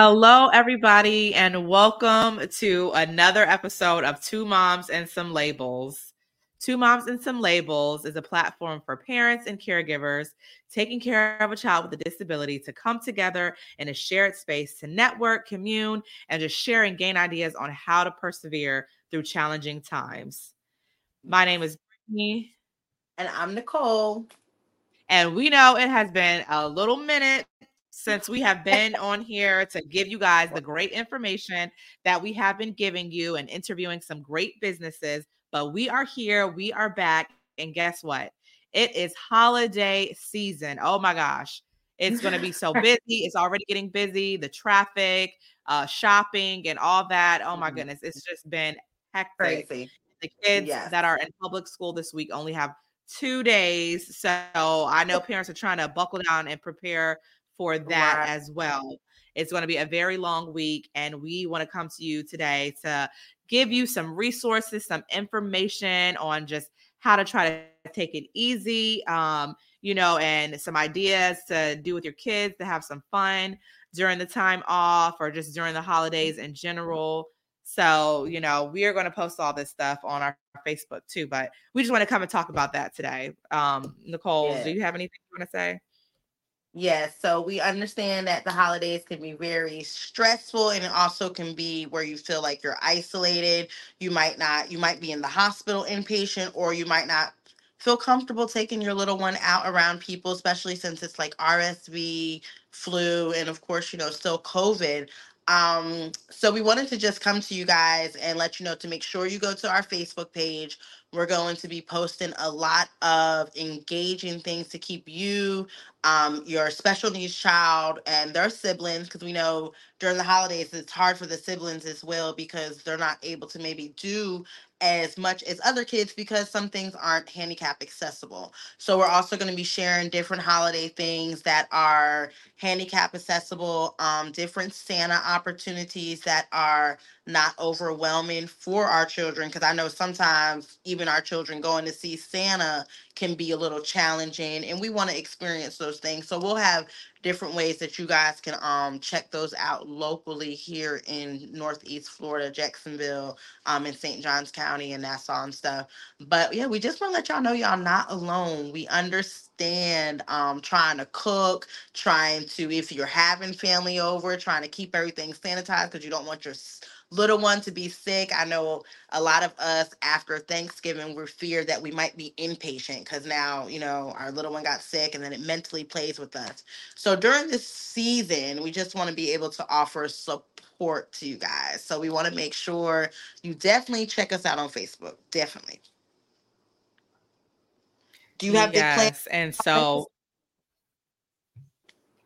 Hello, everybody, and welcome to another episode of Two Moms and Some Labels. Two Moms and Some Labels is a platform for parents and caregivers taking care of a child with a disability to come together in a shared space to network, commune, and just share and gain ideas on how to persevere through challenging times. My name is Brittany. And I'm Nicole. And we know it has been a little minute since we have been on here to give you guys the great information that we have been giving you and interviewing some great businesses. But we are here, we are back. And guess what? It is holiday season. Oh my gosh. It's going to be so busy. It's already getting busy. The traffic, uh, shopping, and all that. Oh my mm-hmm. goodness. It's just been hectic. Crazy. The kids yes. that are in public school this week only have two days. So I know parents are trying to buckle down and prepare for that right. as well. It's going to be a very long week, and we want to come to you today to give you some resources, some information on just how to try to take it easy, um, you know, and some ideas to do with your kids to have some fun during the time off or just during the holidays in general. So, you know, we are going to post all this stuff on our Facebook too, but we just want to come and talk about that today. Um, Nicole, yeah. do you have anything you want to say? Yes, so we understand that the holidays can be very stressful and it also can be where you feel like you're isolated. You might not, you might be in the hospital inpatient or you might not feel comfortable taking your little one out around people, especially since it's like RSV, flu, and of course, you know, still COVID. Um, so we wanted to just come to you guys and let you know to make sure you go to our Facebook page. We're going to be posting a lot of engaging things to keep you, um, your special needs child, and their siblings, because we know during the holidays it's hard for the siblings as well because they're not able to maybe do as much as other kids because some things aren't handicap accessible. So we're also going to be sharing different holiday things that are handicap accessible, um, different Santa opportunities that are not overwhelming for our children. Because I know sometimes even our children going to see Santa can be a little challenging, and we want to experience those things. So we'll have different ways that you guys can um check those out locally here in Northeast Florida, Jacksonville, um in St. Johns County and Nassau and stuff. But yeah, we just want to let y'all know y'all not alone. We understand um trying to cook, trying to if you're having family over, trying to keep everything sanitized because you don't want your little one to be sick. I know a lot of us after Thanksgiving we're feared that we might be inpatient because now, you know, our little one got sick and then it mentally plays with us. So during this season, we just want to be able to offer support to you guys. So we want to make sure you definitely check us out on Facebook. Definitely. Do you have yes, big plans? And so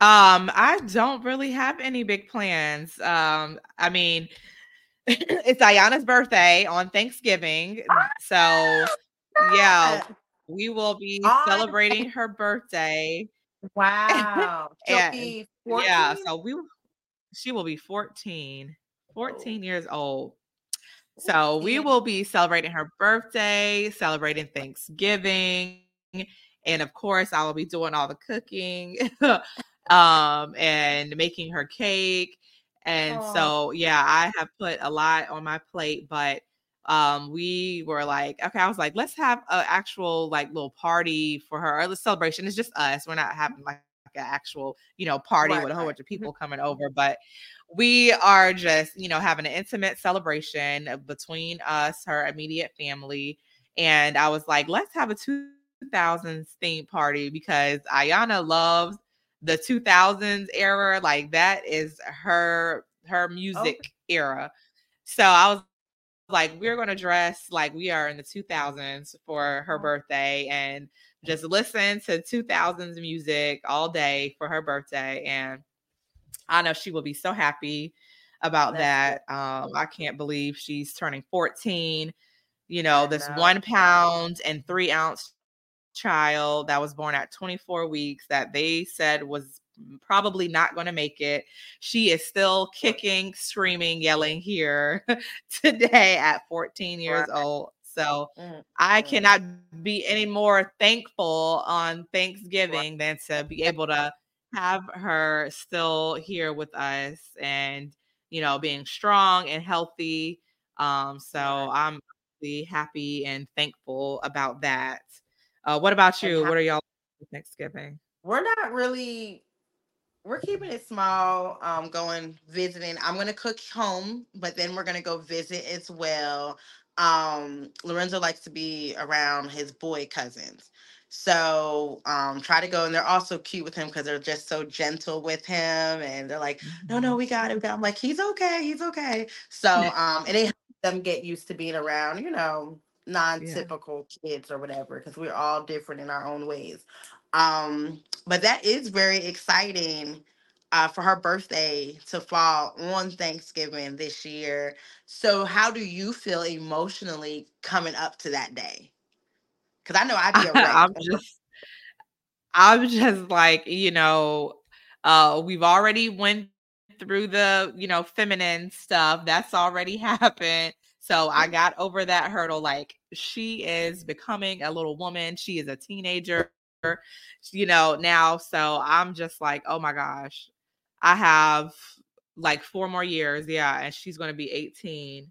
um, I don't really have any big plans. Um, I mean, it's Ayana's birthday on Thanksgiving. So, yeah, we will be celebrating her birthday. Wow. and, yeah, so we she will be 14, 14 years old. So we will be celebrating her birthday, celebrating Thanksgiving, and of course, I will be doing all the cooking um and making her cake and so, yeah, I have put a lot on my plate, but um we were like okay i was like let's have an actual like little party for her or the celebration it's just us we're not having like an actual you know party right, with a whole right. bunch of mm-hmm. people coming over but we are just you know having an intimate celebration between us her immediate family and i was like let's have a 2000s theme party because ayana loves the 2000s era like that is her her music okay. era. So i was like we're going to dress like we are in the 2000s for her birthday and just listen to 2000s music all day for her birthday. And i know she will be so happy about That's that. Um i can't believe she's turning 14 you know this one pound and three ounce child that was born at 24 weeks that they said was probably not going to make it. She is still kicking, screaming, yelling here today at 14 years right. old. So mm, I mm. cannot be any more thankful on Thanksgiving right. than to be able to have her still here with us and you know being strong and healthy. Um, so I'm really happy and thankful about that. Uh, what about you? What are y'all Thanksgiving? We're not really we're keeping it small. Um, going visiting. I'm gonna cook home, but then we're gonna go visit as well. Um, Lorenzo likes to be around his boy cousins. So um, try to go, and they're also cute with him because they're just so gentle with him, and they're like, "No, no, mm-hmm. we got it." I'm like, "He's okay, he's okay." So um, and they help them get used to being around, you know, non-typical yeah. kids or whatever, because we're all different in our own ways. Um, but that is very exciting uh, for her birthday to fall on Thanksgiving this year. So, how do you feel emotionally coming up to that day? Because I know I'd be a. I'm just, I'm just like, you know, uh, we've already went through the, you know, feminine stuff. That's already happened. So I mm-hmm. got over that hurdle. Like she is becoming a little woman. She is a teenager you know, now. So I'm just like, oh my gosh, I have like four more years. Yeah. And she's going to be 18.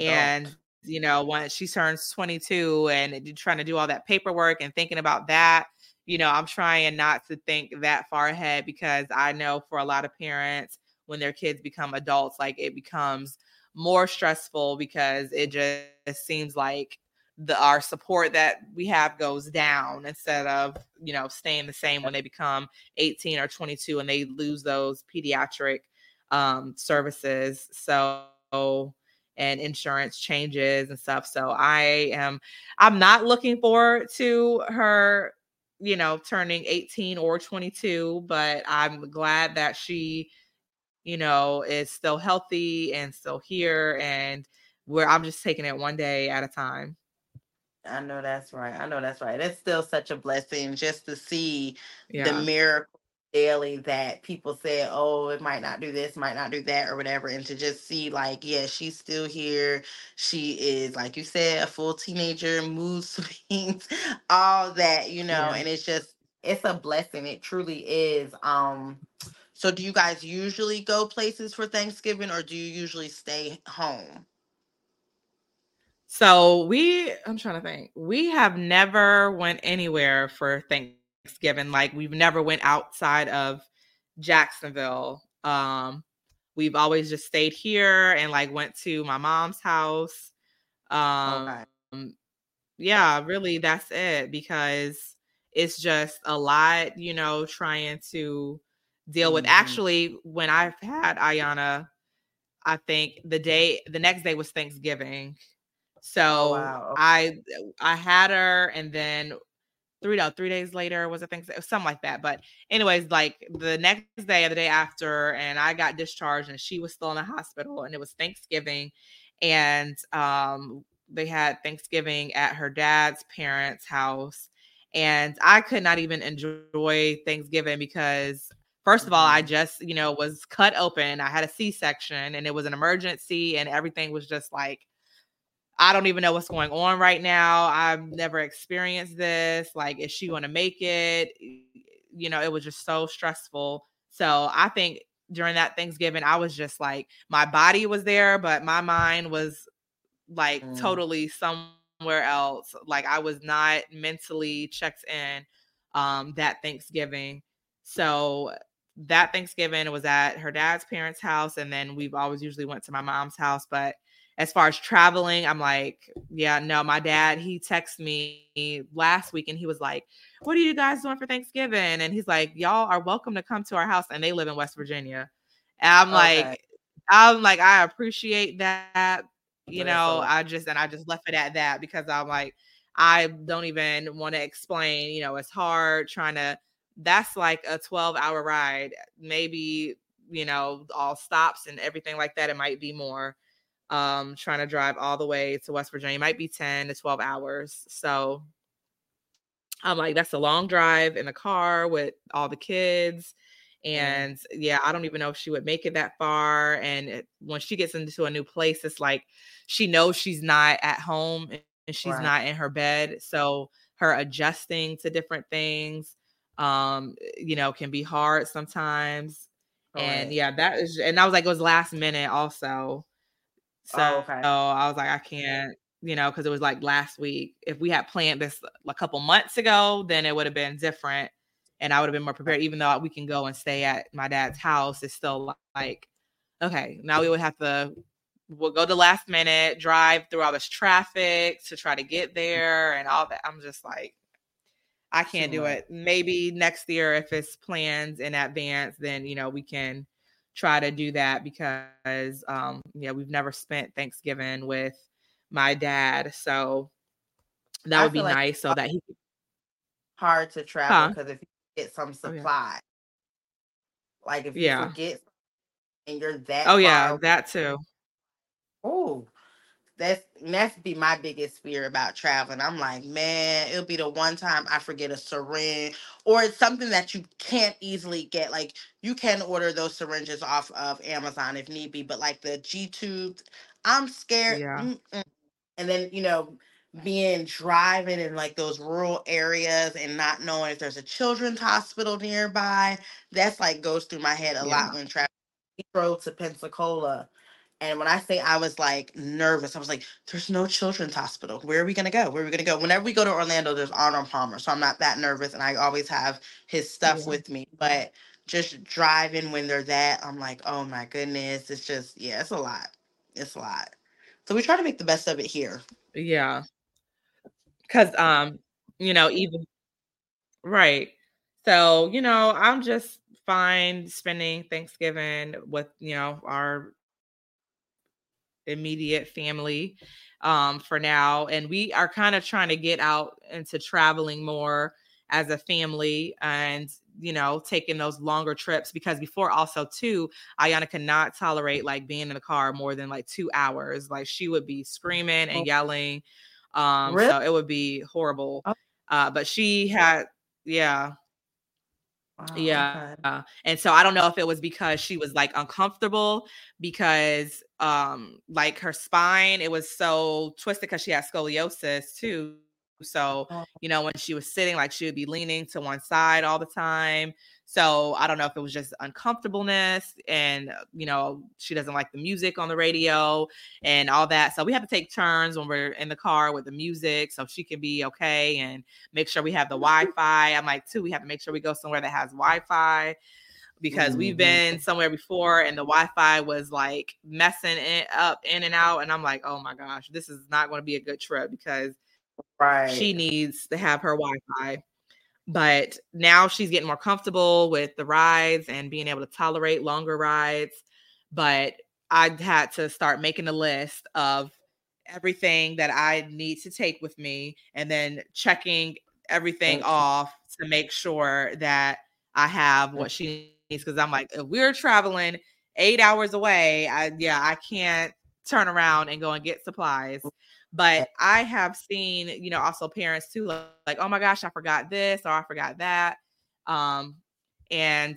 And, you know, once she turns 22 and trying to do all that paperwork and thinking about that, you know, I'm trying not to think that far ahead because I know for a lot of parents, when their kids become adults, like it becomes more stressful because it just seems like the our support that we have goes down instead of you know staying the same when they become 18 or 22 and they lose those pediatric um, services. So and insurance changes and stuff. So i am i'm not looking forward to her you know turning 18 or 22 but i'm glad that she you know is still healthy and still here and where i'm just taking it one day at a time I know that's right. I know that's right. It's still such a blessing just to see yeah. the miracle daily that people say, oh, it might not do this, might not do that, or whatever. And to just see, like, yeah, she's still here. She is, like you said, a full teenager, mood swings, all that, you know, yeah. and it's just, it's a blessing. It truly is. Um, so do you guys usually go places for Thanksgiving or do you usually stay home? So we, I'm trying to think. We have never went anywhere for Thanksgiving. Like we've never went outside of Jacksonville. Um, we've always just stayed here and like went to my mom's house. Um, okay. yeah, really, that's it because it's just a lot, you know, trying to deal mm-hmm. with. Actually, when I've had Ayana, I think the day, the next day was Thanksgiving Oh, so oh, wow. I I had her, and then three no three days later was I think something like that. But anyways, like the next day or the day after, and I got discharged, and she was still in the hospital, and it was Thanksgiving, and um they had Thanksgiving at her dad's parents' house, and I could not even enjoy Thanksgiving because First of all, I mm-hmm. just, you know, was cut open. I had a C section and it was an emergency, and everything was just like I don't even know what's going on right now. I've never experienced this. Like, is she going to make it? You know, it was just so stressful. So I think during that Thanksgiving, I was just like, my body was there, but my mind was like mm. totally somewhere else. Like, I was not mentally checked in um, that Thanksgiving. So that Thanksgiving was at her dad's parents' house, and then we've always usually went to my mom's house, but as far as traveling, I'm like, yeah, no, my dad, he texted me last week and he was like, What are you guys doing for Thanksgiving? And he's like, Y'all are welcome to come to our house. And they live in West Virginia. And I'm okay. like, I'm like, I appreciate that. You know, I just and I just left it at that because I'm like, I don't even want to explain, you know, it's hard trying to that's like a 12 hour ride. Maybe, you know, all stops and everything like that. It might be more um, trying to drive all the way to West Virginia. It might be 10 to 12 hours. So I'm like, that's a long drive in the car with all the kids. And yeah, I don't even know if she would make it that far. And it, when she gets into a new place, it's like she knows she's not at home and she's right. not in her bed. So her adjusting to different things um, you know, can be hard sometimes. And yeah, that is, and I was like, it was last minute also. So, oh, okay. so I was like, I can't, you know, because it was like last week. If we had planned this a couple months ago, then it would have been different and I would have been more prepared. Even though we can go and stay at my dad's house, it's still like, okay, now we would have to we'll go the last minute, drive through all this traffic to try to get there and all that. I'm just like, I can't do it. Maybe next year, if it's plans in advance, then you know we can try to do that because um yeah, we've never spent Thanksgiving with my dad, so that would be like nice so that he hard to travel because huh? if you get some supply, oh, yeah. like if you yeah. forget and you're that oh yeah, that too. Oh, that's that's be my biggest fear about traveling. I'm like, man, it'll be the one time I forget a syringe, or it's something that you can't easily get. Like you can order those syringes off of Amazon if need be, but like the G tubes, I'm scared. Yeah. Mm-mm. And then you know, being driving in like those rural areas and not knowing if there's a children's hospital nearby, that's like goes through my head a yeah. lot when traveling. Drove to Pensacola and when I say I was like nervous, I was like, there's no children's hospital. Where are we going to go? Where are we going to go? Whenever we go to Orlando, there's Arnold Palmer. So I'm not that nervous. And I always have his stuff yeah. with me. But just driving when they're that, I'm like, oh my goodness. It's just, yeah, it's a lot. It's a lot. So we try to make the best of it here. Yeah. Cause, um, you know, even, right. So, you know, I'm just fine spending Thanksgiving with, you know, our immediate family um, for now. And we are kind of trying to get out into traveling more as a family and you know taking those longer trips because before also too ayana could not tolerate like being in the car more than like two hours like she would be screaming and oh. yelling um really? so it would be horrible oh. uh but she had yeah Wow, yeah. Okay. and so I don't know if it was because she was like uncomfortable because um like her spine it was so twisted because she had scoliosis too. So, oh. you know, when she was sitting, like she would be leaning to one side all the time. So I don't know if it was just uncomfortableness and, uh, you know, she doesn't like the music on the radio and all that. So we have to take turns when we're in the car with the music so she can be okay and make sure we have the Wi Fi. I'm like, too, we have to make sure we go somewhere that has Wi Fi because mm-hmm. we've been somewhere before and the Wi-Fi was like messing it up in and out, and I'm like, oh my gosh, this is not going to be a good trip because right. she needs to have her Wi-Fi. But now she's getting more comfortable with the rides and being able to tolerate longer rides. But I had to start making a list of everything that I need to take with me and then checking everything off to make sure that I have what she needs. Because I'm like, if we're traveling eight hours away, I yeah, I can't turn around and go and get supplies. But I have seen, you know, also parents too, like, like, oh my gosh, I forgot this or I forgot that. Um, and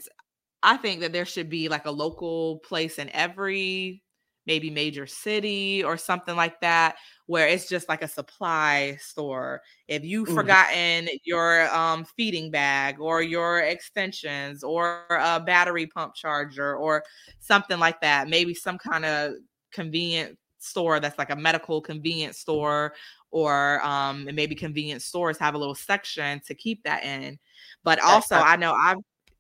I think that there should be like a local place in every maybe major city or something like that where it's just like a supply store if you've mm. forgotten your um, feeding bag or your extensions or a battery pump charger or something like that maybe some kind of convenient store that's like a medical convenience store or um and maybe convenience stores have a little section to keep that in but also i know i've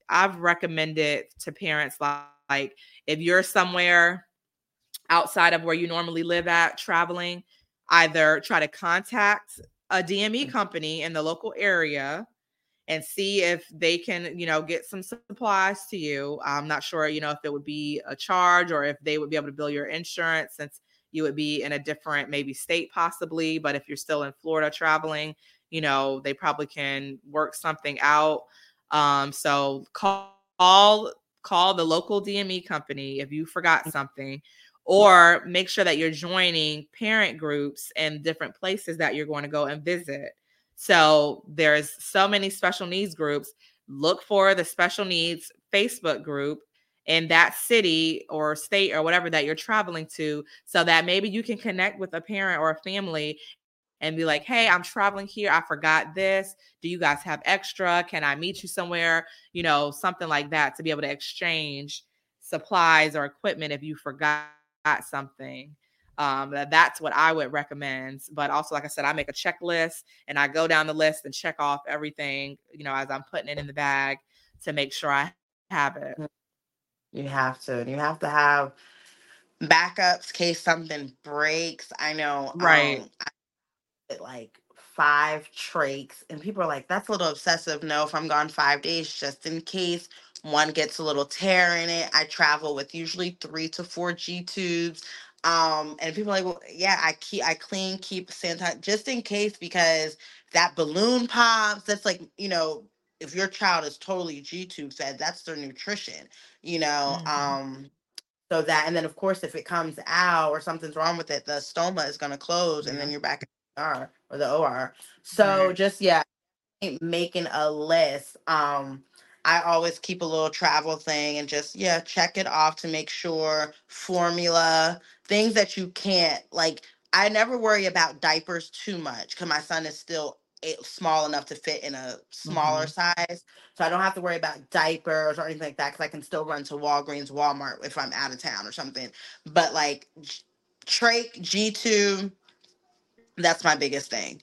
i've recommended to parents like, like if you're somewhere outside of where you normally live at traveling either try to contact a dme mm. company in the local area and see if they can, you know, get some supplies to you. I'm not sure, you know, if it would be a charge or if they would be able to bill your insurance since you would be in a different maybe state possibly but if you're still in florida traveling you know they probably can work something out. Um, so call call the local dme company if you forgot mm. something or make sure that you're joining parent groups in different places that you're going to go and visit. So there's so many special needs groups. Look for the special needs facebook group in that city or state or whatever that you're traveling to so that maybe you can connect with a parent or a family and be like, hey, I'm traveling here. I forgot this. Do you guys have extra? Can I meet you somewhere? You know, something like that to be able to exchange supplies or equipment if you forgot something. Um, that's what I would recommend. But also, like I said, I make a checklist and I go down the list and check off everything, you know, as I'm putting it in the bag to make sure I have it. You have to. And You have to have backups case something breaks. I know. Right. Um, I, like five trachs, and people are like, "That's a little obsessive. No, if I'm gone five days, just in case one gets a little tear in it, I travel with usually three to four G tubes. Um, and people are like, well, yeah, I keep I clean, keep sanitize just in case because that balloon pops. That's like, you know, if your child is totally G tube fed, that's their nutrition, you know. Mm-hmm. Um, so that and then of course if it comes out or something's wrong with it, the stoma is gonna close yeah. and then you're back in the OR or the OR. So right. just yeah, making a list. Um I always keep a little travel thing and just yeah, check it off to make sure formula, things that you can't like I never worry about diapers too much because my son is still small enough to fit in a smaller mm-hmm. size. So I don't have to worry about diapers or anything like that because I can still run to Walgreens, Walmart if I'm out of town or something. But like trach G tube, that's my biggest thing.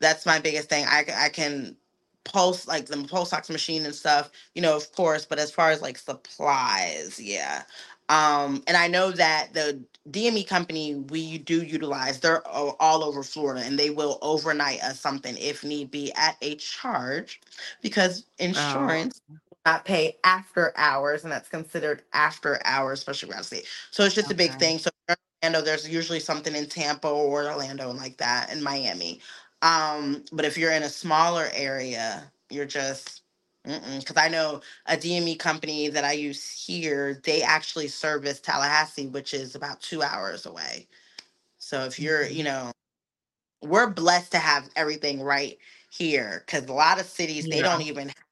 That's my biggest thing. I, I can pulse like the pulse ox machine and stuff, you know, of course, but as far as like supplies, yeah. Um, and I know that the DME company we do utilize, they're all over Florida and they will overnight us something if need be at a charge because insurance oh. not pay after hours and that's considered after hours, especially around state. So it's just okay. a big thing. So Orlando, there's usually something in Tampa or Orlando and like that in Miami. Um, but if you're in a smaller area, you're just because I know a DME company that I use here, they actually service Tallahassee, which is about two hours away. So if you're, you mm-hmm. know, we're blessed to have everything right here because a lot of cities yeah. they don't even have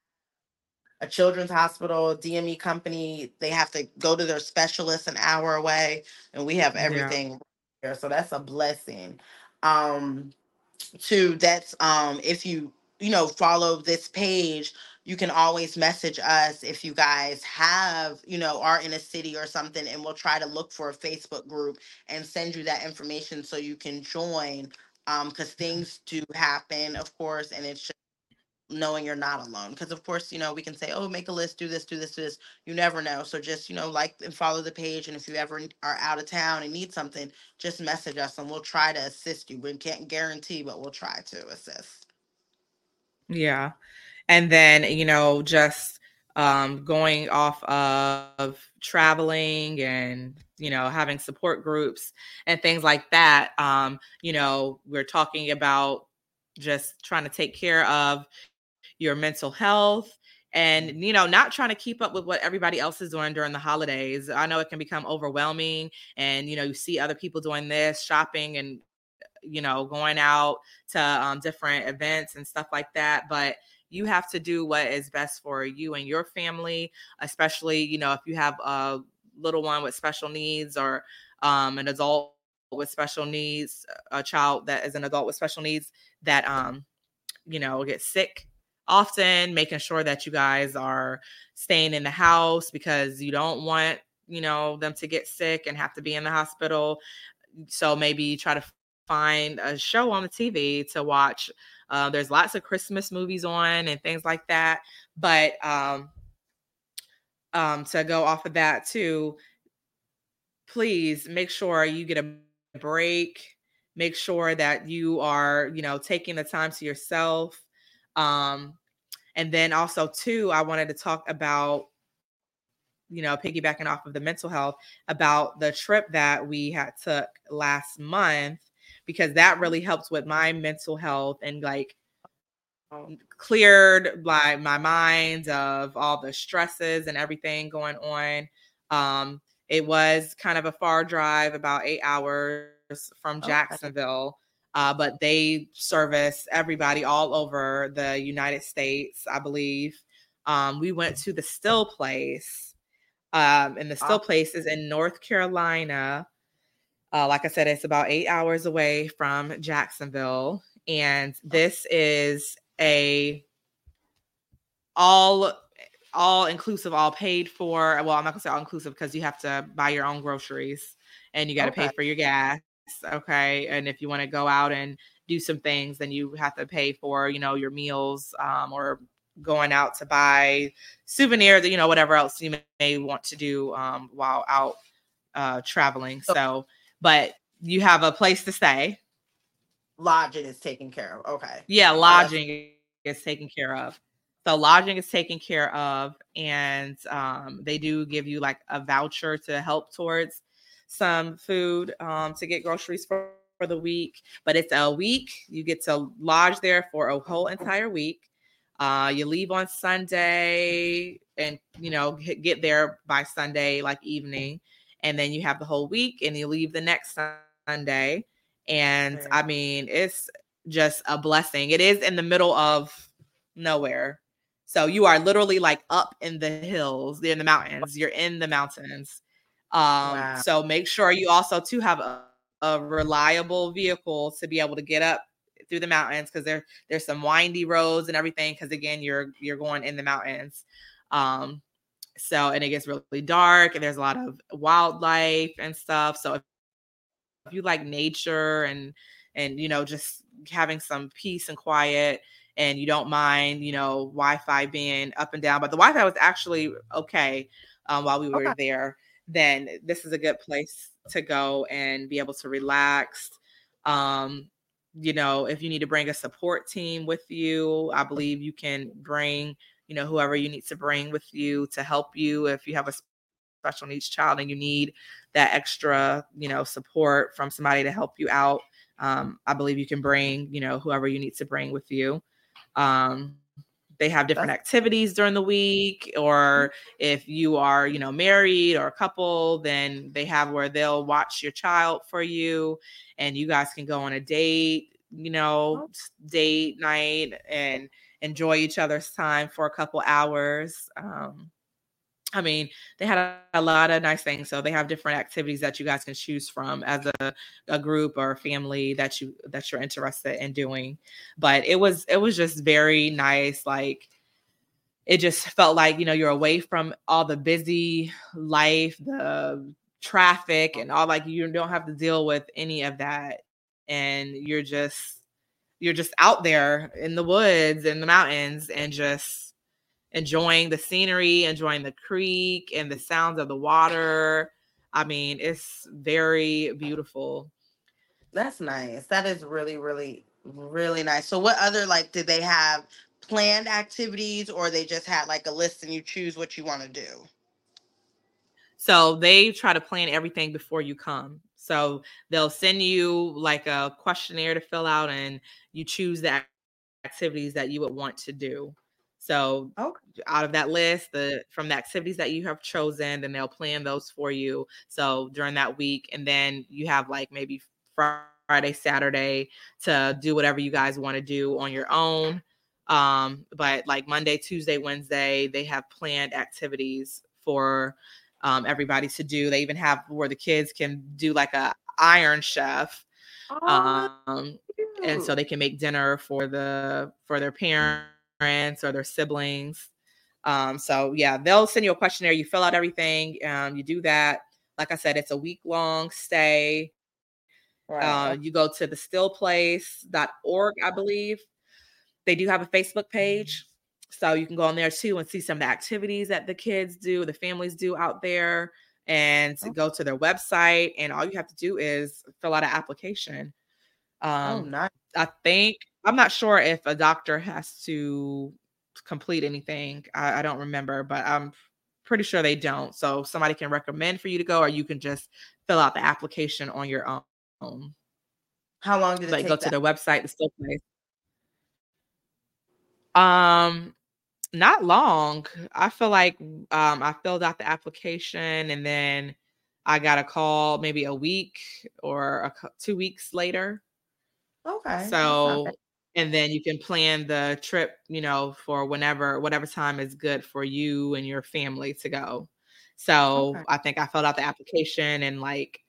a children's hospital, DME company, they have to go to their specialist an hour away, and we have everything yeah. here. So that's a blessing. Um, to that's um if you you know follow this page you can always message us if you guys have, you know, are in a city or something, and we'll try to look for a Facebook group and send you that information so you can join. Um, because things do happen, of course, and it's just knowing you're not alone. Because of course, you know, we can say, oh, make a list, do this, do this, do this. You never know. So just, you know, like and follow the page. And if you ever are out of town and need something, just message us and we'll try to assist you. We can't guarantee, but we'll try to assist. Yeah. And then you know just um, going off of traveling and you know having support groups and things like that um, you know we're talking about just trying to take care of your mental health and you know not trying to keep up with what everybody else is doing during the holidays. I know it can become overwhelming and you know you see other people doing this shopping and you know going out to um, different events and stuff like that but you have to do what is best for you and your family, especially, you know, if you have a little one with special needs or um, an adult with special needs, a child that is an adult with special needs that, um, you know, get sick often, making sure that you guys are staying in the house because you don't want, you know, them to get sick and have to be in the hospital. So maybe try to find a show on the TV to watch uh, there's lots of Christmas movies on and things like that. But um, um, to go off of that too, please make sure you get a break. Make sure that you are, you know, taking the time to yourself. Um, and then also too, I wanted to talk about you know, piggybacking off of the mental health about the trip that we had took last month because that really helps with my mental health and like oh. cleared my my mind of all the stresses and everything going on. Um, it was kind of a far drive, about eight hours from Jacksonville. Uh, but they service everybody all over the United States, I believe. Um, we went to the Still Place, um, and the Still Place is in North Carolina. Uh, like I said, it's about eight hours away from Jacksonville, and this is a all all inclusive, all paid for. Well, I'm not gonna say all inclusive because you have to buy your own groceries and you got to okay. pay for your gas. Okay, and if you want to go out and do some things, then you have to pay for you know your meals um, or going out to buy souvenirs, you know, whatever else you may want to do um, while out uh, traveling. So, but you have a place to stay. Lodging is taken care of. Okay. Yeah, lodging is taken care of. So lodging is taken care of, and um, they do give you like a voucher to help towards some food um, to get groceries for, for the week. But it's a week. You get to lodge there for a whole entire week. Uh, you leave on Sunday and you know get there by Sunday like evening, and then you have the whole week, and you leave the next Sunday. And I mean, it's just a blessing. It is in the middle of nowhere. So you are literally like up in the hills, in the mountains. You're in the mountains. Um, wow. so make sure you also too have a, a reliable vehicle to be able to get up through the mountains because there there's some windy roads and everything because again you're you're going in the mountains um so and it gets really dark and there's a lot of wildlife and stuff so if, if you like nature and and you know just having some peace and quiet and you don't mind, you know, Wi-Fi being up and down, but the Wi-Fi was actually okay um, while we were okay. there. Then this is a good place to go and be able to relax. Um, you know, if you need to bring a support team with you, I believe you can bring, you know, whoever you need to bring with you to help you if you have a special needs child and you need that extra, you know, support from somebody to help you out. Um, I believe you can bring, you know, whoever you need to bring with you. Um, they have different activities during the week or if you are you know married or a couple then they have where they'll watch your child for you and you guys can go on a date you know date night and enjoy each other's time for a couple hours um, I mean, they had a, a, lot of nice things. So they have different activities that you guys can choose from as a, a group or a family that you that you're interested in doing. But it was it was just very nice. Like it just felt like, you know, you're away from all the busy life, the traffic and all like you don't have to deal with any of that. And you're just you're just out there in the woods and the mountains and just enjoying the scenery, enjoying the creek and the sounds of the water. I mean, it's very beautiful. That's nice. That is really, really, really nice. So, what other like did they have planned activities, or they just had like a list and you choose what you want to do? So they try to plan everything before you come. So they'll send you like a questionnaire to fill out, and you choose the activities that you would want to do. So okay. out of that list, the from the activities that you have chosen, then they'll plan those for you. So during that week, and then you have like maybe Friday, Saturday to do whatever you guys want to do on your own. Um, but like Monday, Tuesday, Wednesday, they have planned activities for um, everybody to do. They even have where the kids can do like a Iron Chef. Oh, um, and so they can make dinner for the for their parents parents or their siblings. Um, so yeah, they'll send you a questionnaire. You fill out everything. Um, you do that. Like I said, it's a week long stay. Right. Uh, you go to the stillplace.org, I believe. They do have a Facebook page. So you can go on there too and see some of the activities that the kids do, the families do out there, and oh. go to their website. And all you have to do is fill out an application. Oh, um, oh, nice. I think I'm not sure if a doctor has to complete anything. I, I don't remember, but I'm pretty sure they don't. So somebody can recommend for you to go, or you can just fill out the application on your own. How long did it like go to their website, the still place? Um, not long. I feel like um I filled out the application and then I got a call maybe a week or a, two weeks later. Okay. So and then you can plan the trip, you know, for whenever whatever time is good for you and your family to go. So okay. I think I filled out the application and like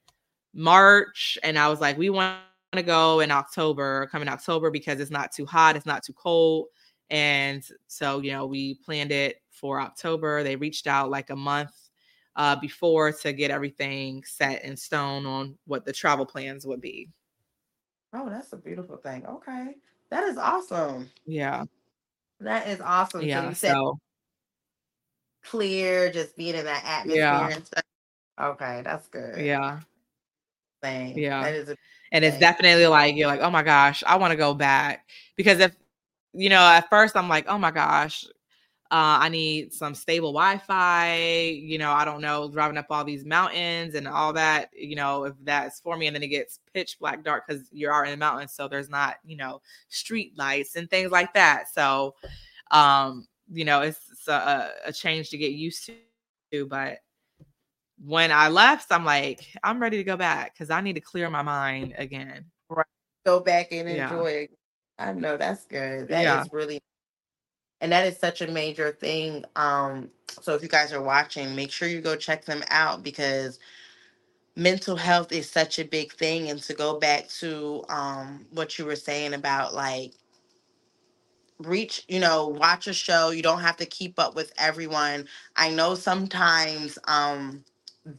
March, and I was like, we want to go in October, come in October because it's not too hot, it's not too cold. And so, you know, we planned it for October. They reached out like a month uh, before to get everything set in stone on what the travel plans would be. Oh, that's a beautiful thing. Okay. That is awesome. Yeah. That is awesome. Yeah. So, so clear, just being in that atmosphere yeah. and stuff. Okay, that's good. Yeah. Thing. Yeah. And it's definitely like you're like, oh my gosh, I want to go back. Because if you know, at first I'm like, oh my gosh, uh, I need some stable Wi-Fi. You know, I don't know, driving up all these mountains and all that. You know, if that's for me, and then it gets pitch black dark because you are in the mountains, so there's not, you know, street lights and things like that. So, um, you know, it's, it's a, a change to get used to. But when I left, I'm like, I'm ready to go back because I need to clear my mind again. Right. Go back and enjoy yeah. it. I know that's good. That yeah. is really and that is such a major thing um so if you guys are watching make sure you go check them out because mental health is such a big thing and to go back to um what you were saying about like reach you know watch a show you don't have to keep up with everyone i know sometimes um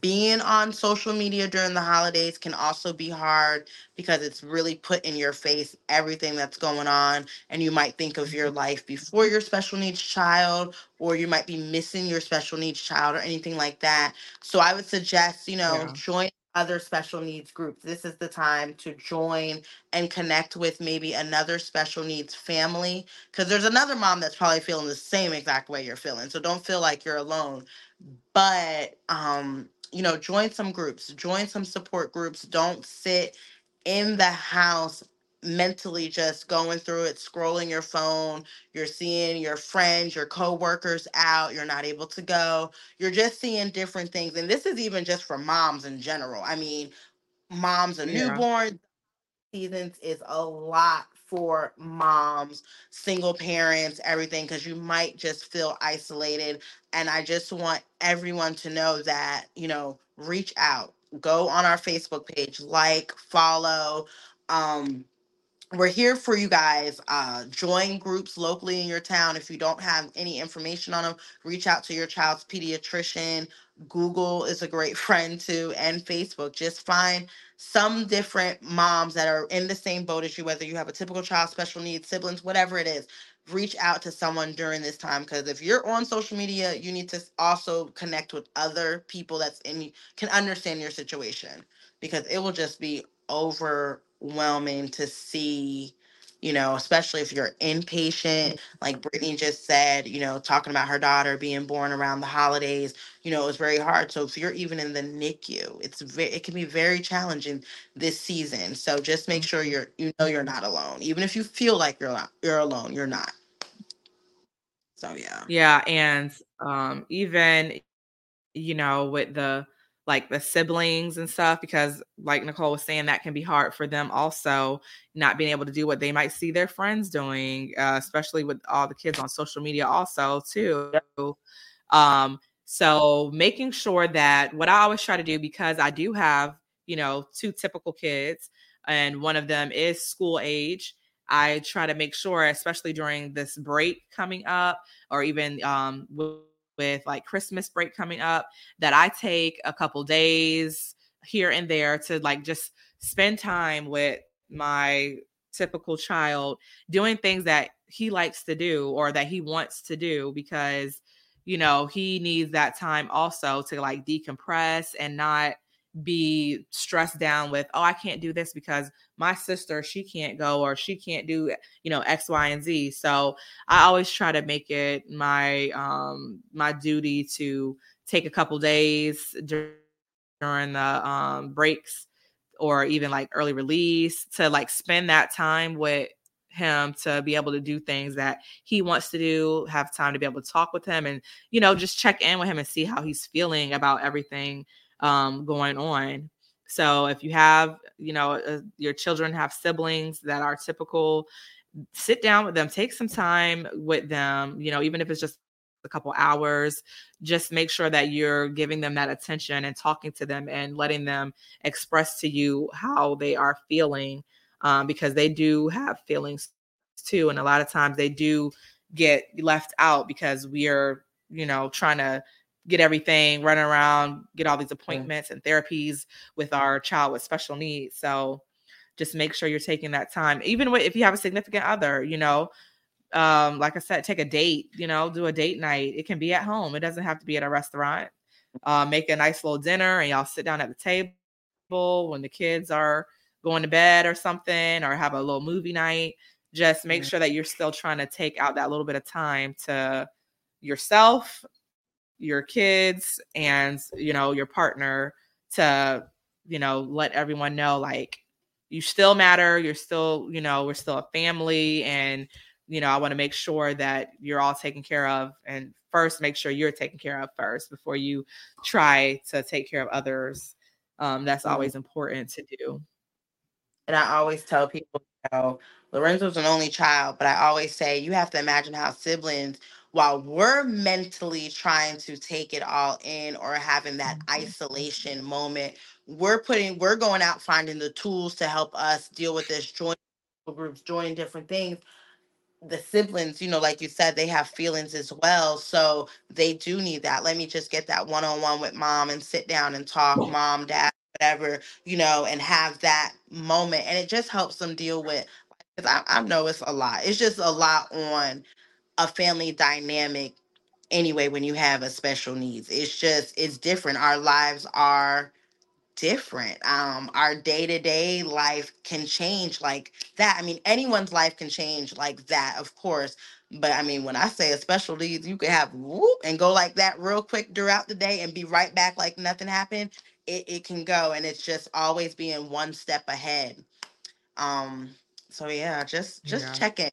being on social media during the holidays can also be hard because it's really put in your face everything that's going on and you might think of your mm-hmm. life before your special needs child or you might be missing your special needs child or anything like that so i would suggest you know yeah. join other special needs groups this is the time to join and connect with maybe another special needs family because there's another mom that's probably feeling the same exact way you're feeling so don't feel like you're alone but um you know, join some groups, join some support groups. Don't sit in the house mentally just going through it, scrolling your phone. You're seeing your friends, your coworkers out. You're not able to go. You're just seeing different things. And this is even just for moms in general. I mean, moms of yeah. newborns seasons is a lot for moms, single parents, everything, because you might just feel isolated. And I just want everyone to know that, you know, reach out, go on our Facebook page, like, follow. Um, we're here for you guys. Uh, join groups locally in your town. If you don't have any information on them, reach out to your child's pediatrician. Google is a great friend too, and Facebook. Just find some different moms that are in the same boat as you, whether you have a typical child, special needs, siblings, whatever it is. Reach out to someone during this time because if you're on social media, you need to also connect with other people that's in can understand your situation because it will just be overwhelming to see you know, especially if you're inpatient, like Brittany just said, you know, talking about her daughter being born around the holidays, you know, it was very hard. So if you're even in the NICU, it's very, it can be very challenging this season. So just make sure you're, you know, you're not alone. Even if you feel like you're not, you're alone, you're not. So yeah. Yeah, and um, even, you know, with the like the siblings and stuff because like nicole was saying that can be hard for them also not being able to do what they might see their friends doing uh, especially with all the kids on social media also too. Um so making sure that what i always try to do because i do have you know two typical kids and one of them is school age i try to make sure especially during this break coming up or even um with with like Christmas break coming up that I take a couple days here and there to like just spend time with my typical child doing things that he likes to do or that he wants to do because you know he needs that time also to like decompress and not be stressed down with oh i can't do this because my sister she can't go or she can't do you know x y and z. So i always try to make it my um my duty to take a couple days during the um breaks or even like early release to like spend that time with him to be able to do things that he wants to do have time to be able to talk with him and you know just check in with him and see how he's feeling about everything um, going on. So if you have, you know, uh, your children have siblings that are typical, sit down with them, take some time with them, you know, even if it's just a couple hours. Just make sure that you're giving them that attention and talking to them and letting them express to you how they are feeling um, because they do have feelings too. And a lot of times they do get left out because we are, you know, trying to get everything running around, get all these appointments and therapies with our child with special needs. So just make sure you're taking that time. Even if you have a significant other, you know, um, like I said, take a date, you know, do a date night. It can be at home. It doesn't have to be at a restaurant. Uh, make a nice little dinner and y'all sit down at the table when the kids are going to bed or something, or have a little movie night. Just make sure that you're still trying to take out that little bit of time to yourself, your kids, and you know, your partner to, you know, let everyone know like you still matter. You're still, you know, we're still a family and you know, I want to make sure that you're all taken care of and first make sure you're taken care of first before you try to take care of others. Um, that's mm-hmm. always important to do. And I always tell people, you know, Lorenzo's an only child, but I always say you have to imagine how siblings, while we're mentally trying to take it all in or having that mm-hmm. isolation moment, we're putting, we're going out finding the tools to help us deal with this, join groups, join different things the siblings, you know, like you said, they have feelings as well. So they do need that. Let me just get that one on one with mom and sit down and talk, mom, dad, whatever, you know, and have that moment. And it just helps them deal with, I, I know it's a lot. It's just a lot on a family dynamic anyway when you have a special needs. It's just, it's different. Our lives are different. Um, our day to day life can change like that. I mean, anyone's life can change like that, of course. But I mean, when I say a special needs, you could have whoop and go like that real quick throughout the day and be right back like nothing happened. It, it can go, and it's just always being one step ahead. Um, so yeah, just just yeah. check in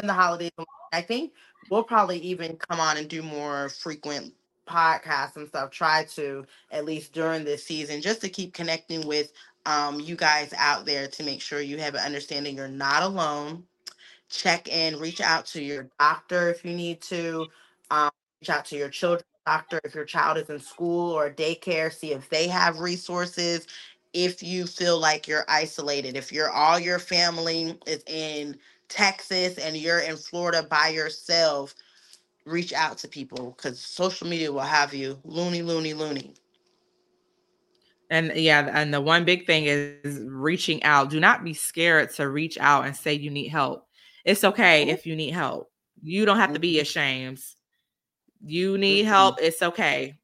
in the holidays. I think we'll probably even come on and do more frequent podcasts and stuff try to at least during this season just to keep connecting with um, you guys out there to make sure you have an understanding you're not alone check in reach out to your doctor if you need to um, reach out to your children doctor if your child is in school or daycare see if they have resources if you feel like you're isolated if you're all your family is in texas and you're in florida by yourself reach out to people because social media will have you loony, loony, loony. And yeah, and the one big thing is reaching out. Do not be scared to reach out and say you need help. It's okay mm-hmm. if you need help. You don't have to be mm-hmm. ashamed. You need mm-hmm. help. It's okay.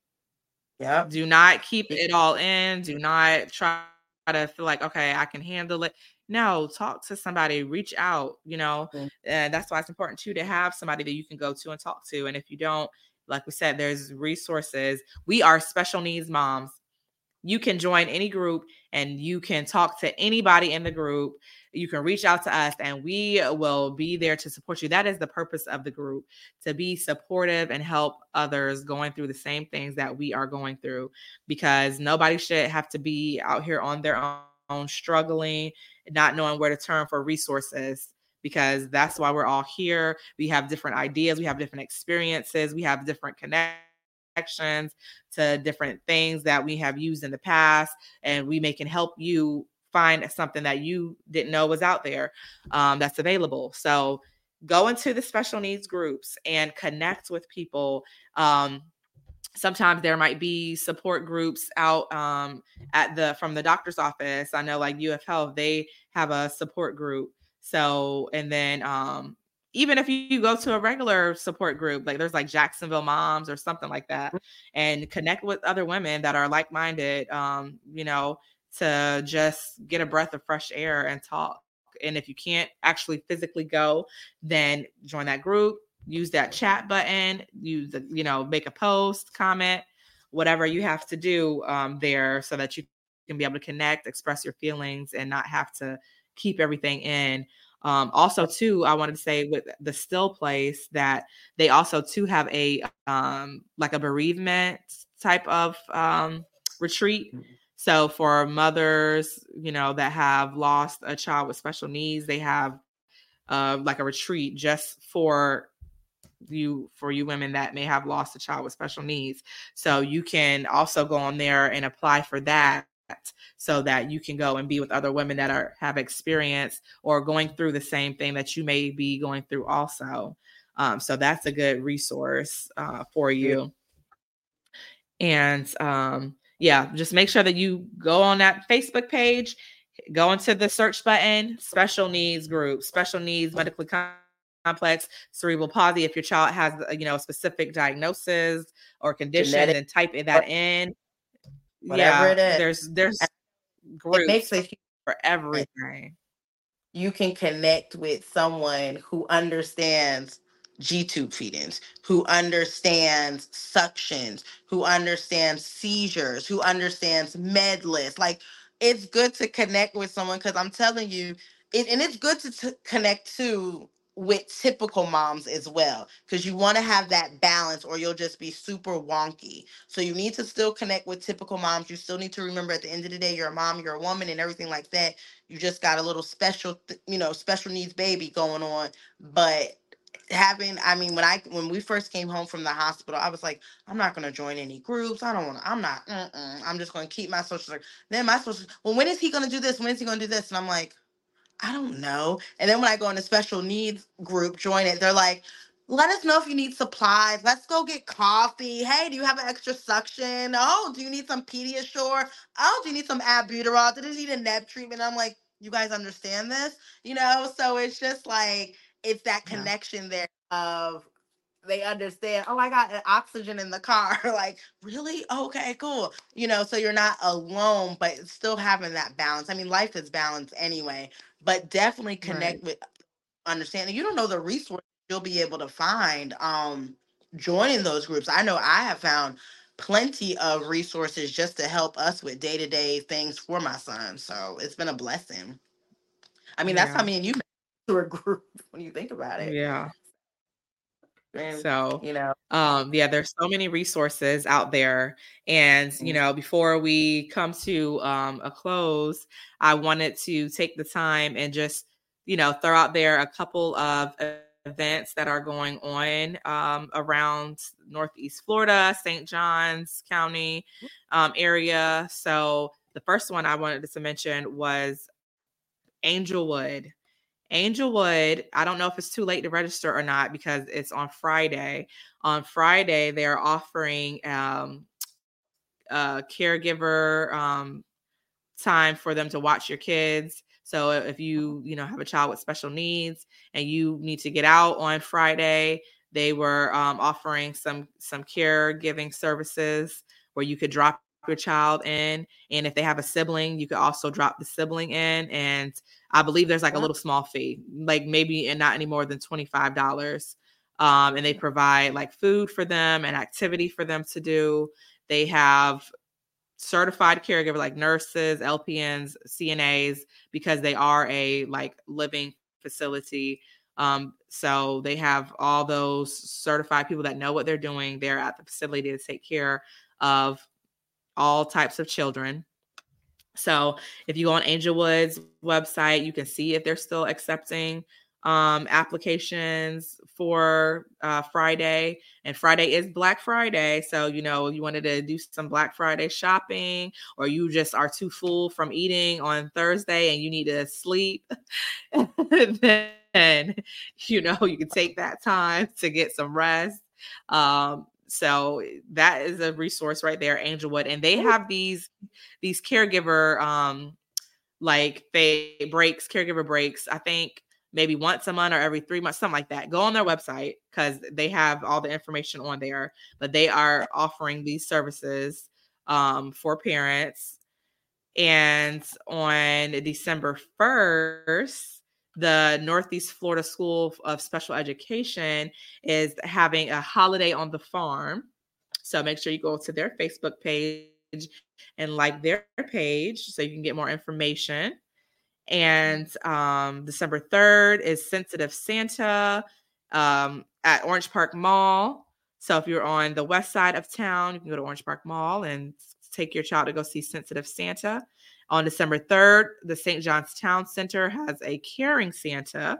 Yeah. Do not keep it all in. Do not try to feel like, okay, I can handle it no talk to somebody reach out you know mm-hmm. and that's why it's important too to have somebody that you can go to and talk to and if you don't like we said there's resources. We are special needs moms. You can join any group and you can talk to anybody in the group. You can reach out to us and we will be there to support you. That is the purpose of the group to be supportive and help others going through the same things that we are going through because nobody should have to be out here on their own struggling not knowing where to turn for resources because that's why we're all here. We have different ideas, we have different experiences, we have different connections to different things that we have used in the past, and we may can help you find something that you didn't know was out there um, that's available. So go into the special needs groups and connect with people. Um, sometimes there might be support groups out um, at the from the doctor's office. I know like uf health they have a support group. So and then um, even if you go to a regular support group like there's like jacksonville moms or something like that mm. and connect with other women that are like-minded um, you know to just get a breath of fresh air and talk. And if you can't actually physically go then join that group use that chat button, use the, you know, make a post, comment, whatever you have to do um, there so that you can be able to connect, express your feelings, and not have to keep everything in. Um, also, too, I wanted to say with the still place that they also too have a um, like a bereavement type of um, retreat. Mm-hmm. So for mothers, you know, that have lost a child with special needs, they have uh, like a retreat just for you for you women that may have lost a child with special needs. So you can also go on there and apply for that so that you can go and be with other women that are have experience or going through the same thing that you may be going through also. Um, so that's a good resource uh, for you. And um, yeah, just make sure that you go on that Facebook page, go into the search button, special needs group, special needs medically complex cerebral palsy. If your child has, uh, you know, a specific diagnosis or condition, Genetic. then type that in. Whatever yeah, it is. There's there's groups it makes a for everything. You can connect with someone who understands G tube feedings, who understands suctions, who understands seizures, who understands med list. Like it's good to connect with someone because I'm telling you, it, and it's good to t- connect to with typical moms as well because you want to have that balance or you'll just be super wonky. So you need to still connect with typical moms you still need to remember at the end of the day you're a mom you're a woman and everything like that. You just got a little special you know special needs baby going on but having i mean when i when we first came home from the hospital i was like i'm not going to join any groups i don't want to i'm not i'm just going to keep my social then my social well when is he going to do this? When is he going to do this? And i'm like i don't know and then when i go in a special needs group join it they're like let us know if you need supplies. Let's go get coffee. Hey, do you have an extra suction? Oh, do you need some Pediasure? Oh, do you need some albuterol? Do you need a neb treatment? I'm like, you guys understand this? You know, so it's just like it's that yeah. connection there of they understand oh i got oxygen in the car like really okay cool you know so you're not alone but still having that balance i mean life is balance anyway but definitely connect right. with understanding you don't know the resources you'll be able to find um joining those groups i know i have found plenty of resources just to help us with day-to-day things for my son so it's been a blessing i mean yeah. that's how me and you to a group when you think about it. Yeah. And, so you know um yeah there's so many resources out there and you mm-hmm. know before we come to um a close i wanted to take the time and just you know throw out there a couple of events that are going on um, around northeast florida st johns county mm-hmm. um, area so the first one i wanted to mention was angelwood Angelwood, I don't know if it's too late to register or not because it's on Friday. On Friday, they're offering um, a caregiver um, time for them to watch your kids. So if you, you know, have a child with special needs and you need to get out on Friday, they were um, offering some some caregiving services where you could drop your child in and if they have a sibling you could also drop the sibling in and i believe there's like a little small fee like maybe and not any more than $25 um, and they provide like food for them and activity for them to do. They have certified caregiver like nurses lpns cnas because they are a like living facility um, so they have all those certified people that know what they're doing. They're at the facility to take care of all types of children. So if you go on Angelwood's website, you can see if they're still accepting um, applications for uh, Friday. And Friday is Black Friday. So, you know, you wanted to do some Black Friday shopping, or you just are too full from eating on Thursday and you need to sleep, then, you know, you can take that time to get some rest. Um, so that is a resource right there, Angelwood. And they have these these caregiver um like they breaks, caregiver breaks, I think maybe once a month or every three months, something like that. Go on their website because they have all the information on there. But they are offering these services um, for parents. And on December 1st, the Northeast Florida School of Special Education is having a holiday on the farm. So make sure you go to their Facebook page and like their page so you can get more information. And um, December 3rd is Sensitive Santa um, at Orange Park Mall. So if you're on the west side of town, you can go to Orange Park Mall and take your child to go see Sensitive Santa. On December 3rd, the St. John's Town Center has a Caring Santa.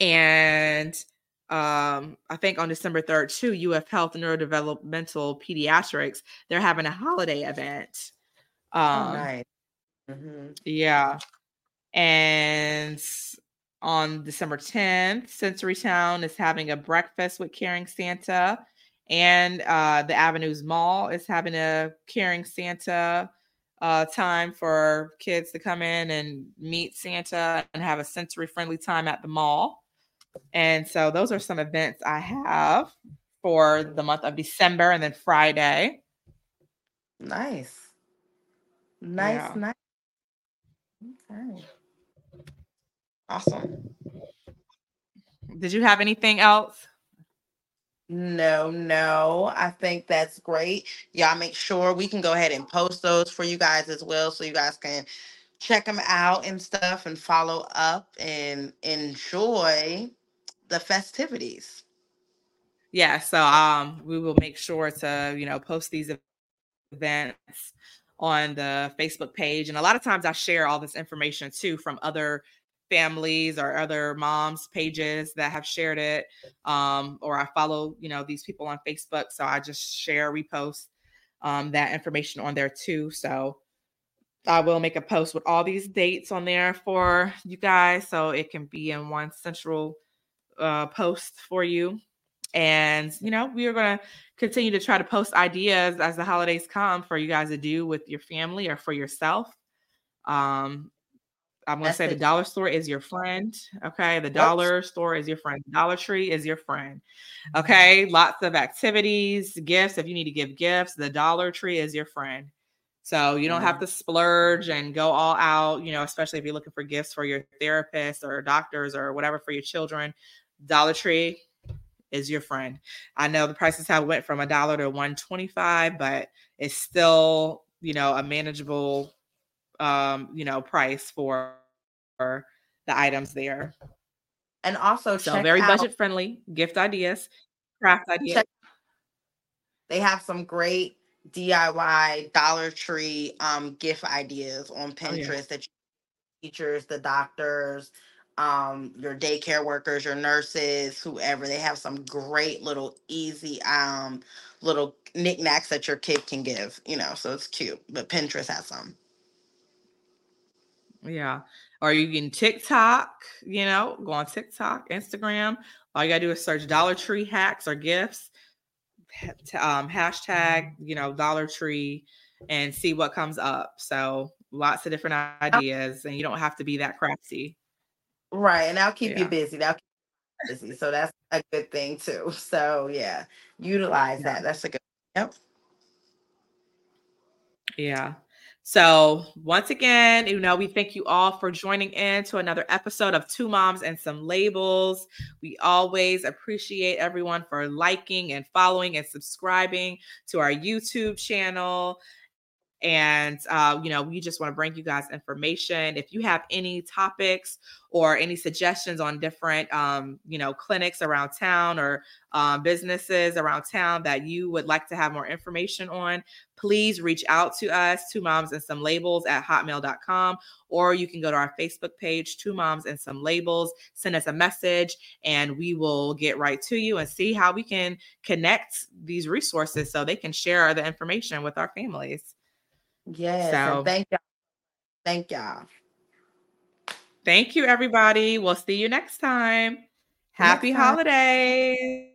And um, I think on December 3rd, too, UF Health Neurodevelopmental Pediatrics, they're having a holiday event. Oh, um, oh, nice. Mm-hmm. Yeah. And on December 10th, Sensory Town is having a breakfast with Caring Santa. And uh, the Avenues Mall is having a Caring Santa uh, time for kids to come in and meet Santa and have a sensory friendly time at the mall. And so those are some events I have for the month of December and then Friday. Nice. Nice, yeah. nice. Okay. Awesome. Did you have anything else? No, no. I think that's great. Y'all make sure we can go ahead and post those for you guys as well so you guys can check them out and stuff and follow up and enjoy the festivities. Yeah, so um we will make sure to, you know, post these events on the Facebook page. And a lot of times I share all this information too from other families or other moms pages that have shared it um, or i follow you know these people on facebook so i just share repost um, that information on there too. So i will make a post with all these dates on there for you guys so it can be in one central uh, post for you. And you know we are going to continue to try to post ideas as the holidays come for you guys to do with your family or for yourself. Um I'm gonna say the dollar store is your friend. Okay. The dollar store is your friend. Dollar Tree is your friend. Mm-hmm. Okay. Lots of activities, gifts. If you need to give gifts, the Dollar Tree is your friend. So you don't have mm-hmm. to splurge and go all out, you know, especially if you're looking for gifts for your therapist or doctors or whatever for your children. Dollar Tree is your friend. I know the prices have went from a dollar to 125, but it's still, you know, a manageable um, you know, price for, for the items there. And also, so very out, budget friendly gift ideas, craft ideas. Check, they have some great DIY Dollar Tree um, gift ideas on Pinterest oh, yeah. that teachers, the doctors, um, your daycare workers, your nurses, whoever. They have some great little easy um little knickknacks that your kid can give, you know, so it's cute. But Pinterest has some. Yeah. Or you can TikTok, you know, go on TikTok, Instagram. All you gotta do is search Dollar Tree hacks or gifts, um, hashtag, you know, Dollar Tree, and see what comes up. So lots of different ideas, and you don't have to be that crafty. Right, and I'll keep yeah. you busy. That'll keep you busy. So that's a good thing too. So yeah, utilize yeah. that. That's a good. Yep. Yeah. So, once again, you know, we thank you all for joining in to another episode of Two Moms and Some Labels. We always appreciate everyone for liking and following and subscribing to our YouTube channel. And, uh, you know, we just want to bring you guys information. If you have any topics or any suggestions on different, um, you know, clinics around town or um, businesses around town that you would like to have more information on, please reach out to us, Two Moms and Some Labels at hotmail.com, or you can go to our Facebook page, Two Moms and Some Labels, send us a message, and we will get right to you and see how we can connect these resources so they can share the information with our families. Yes. So thank y'all. Thank y'all. Thank you, everybody. We'll see you next time. Happy next time. holidays.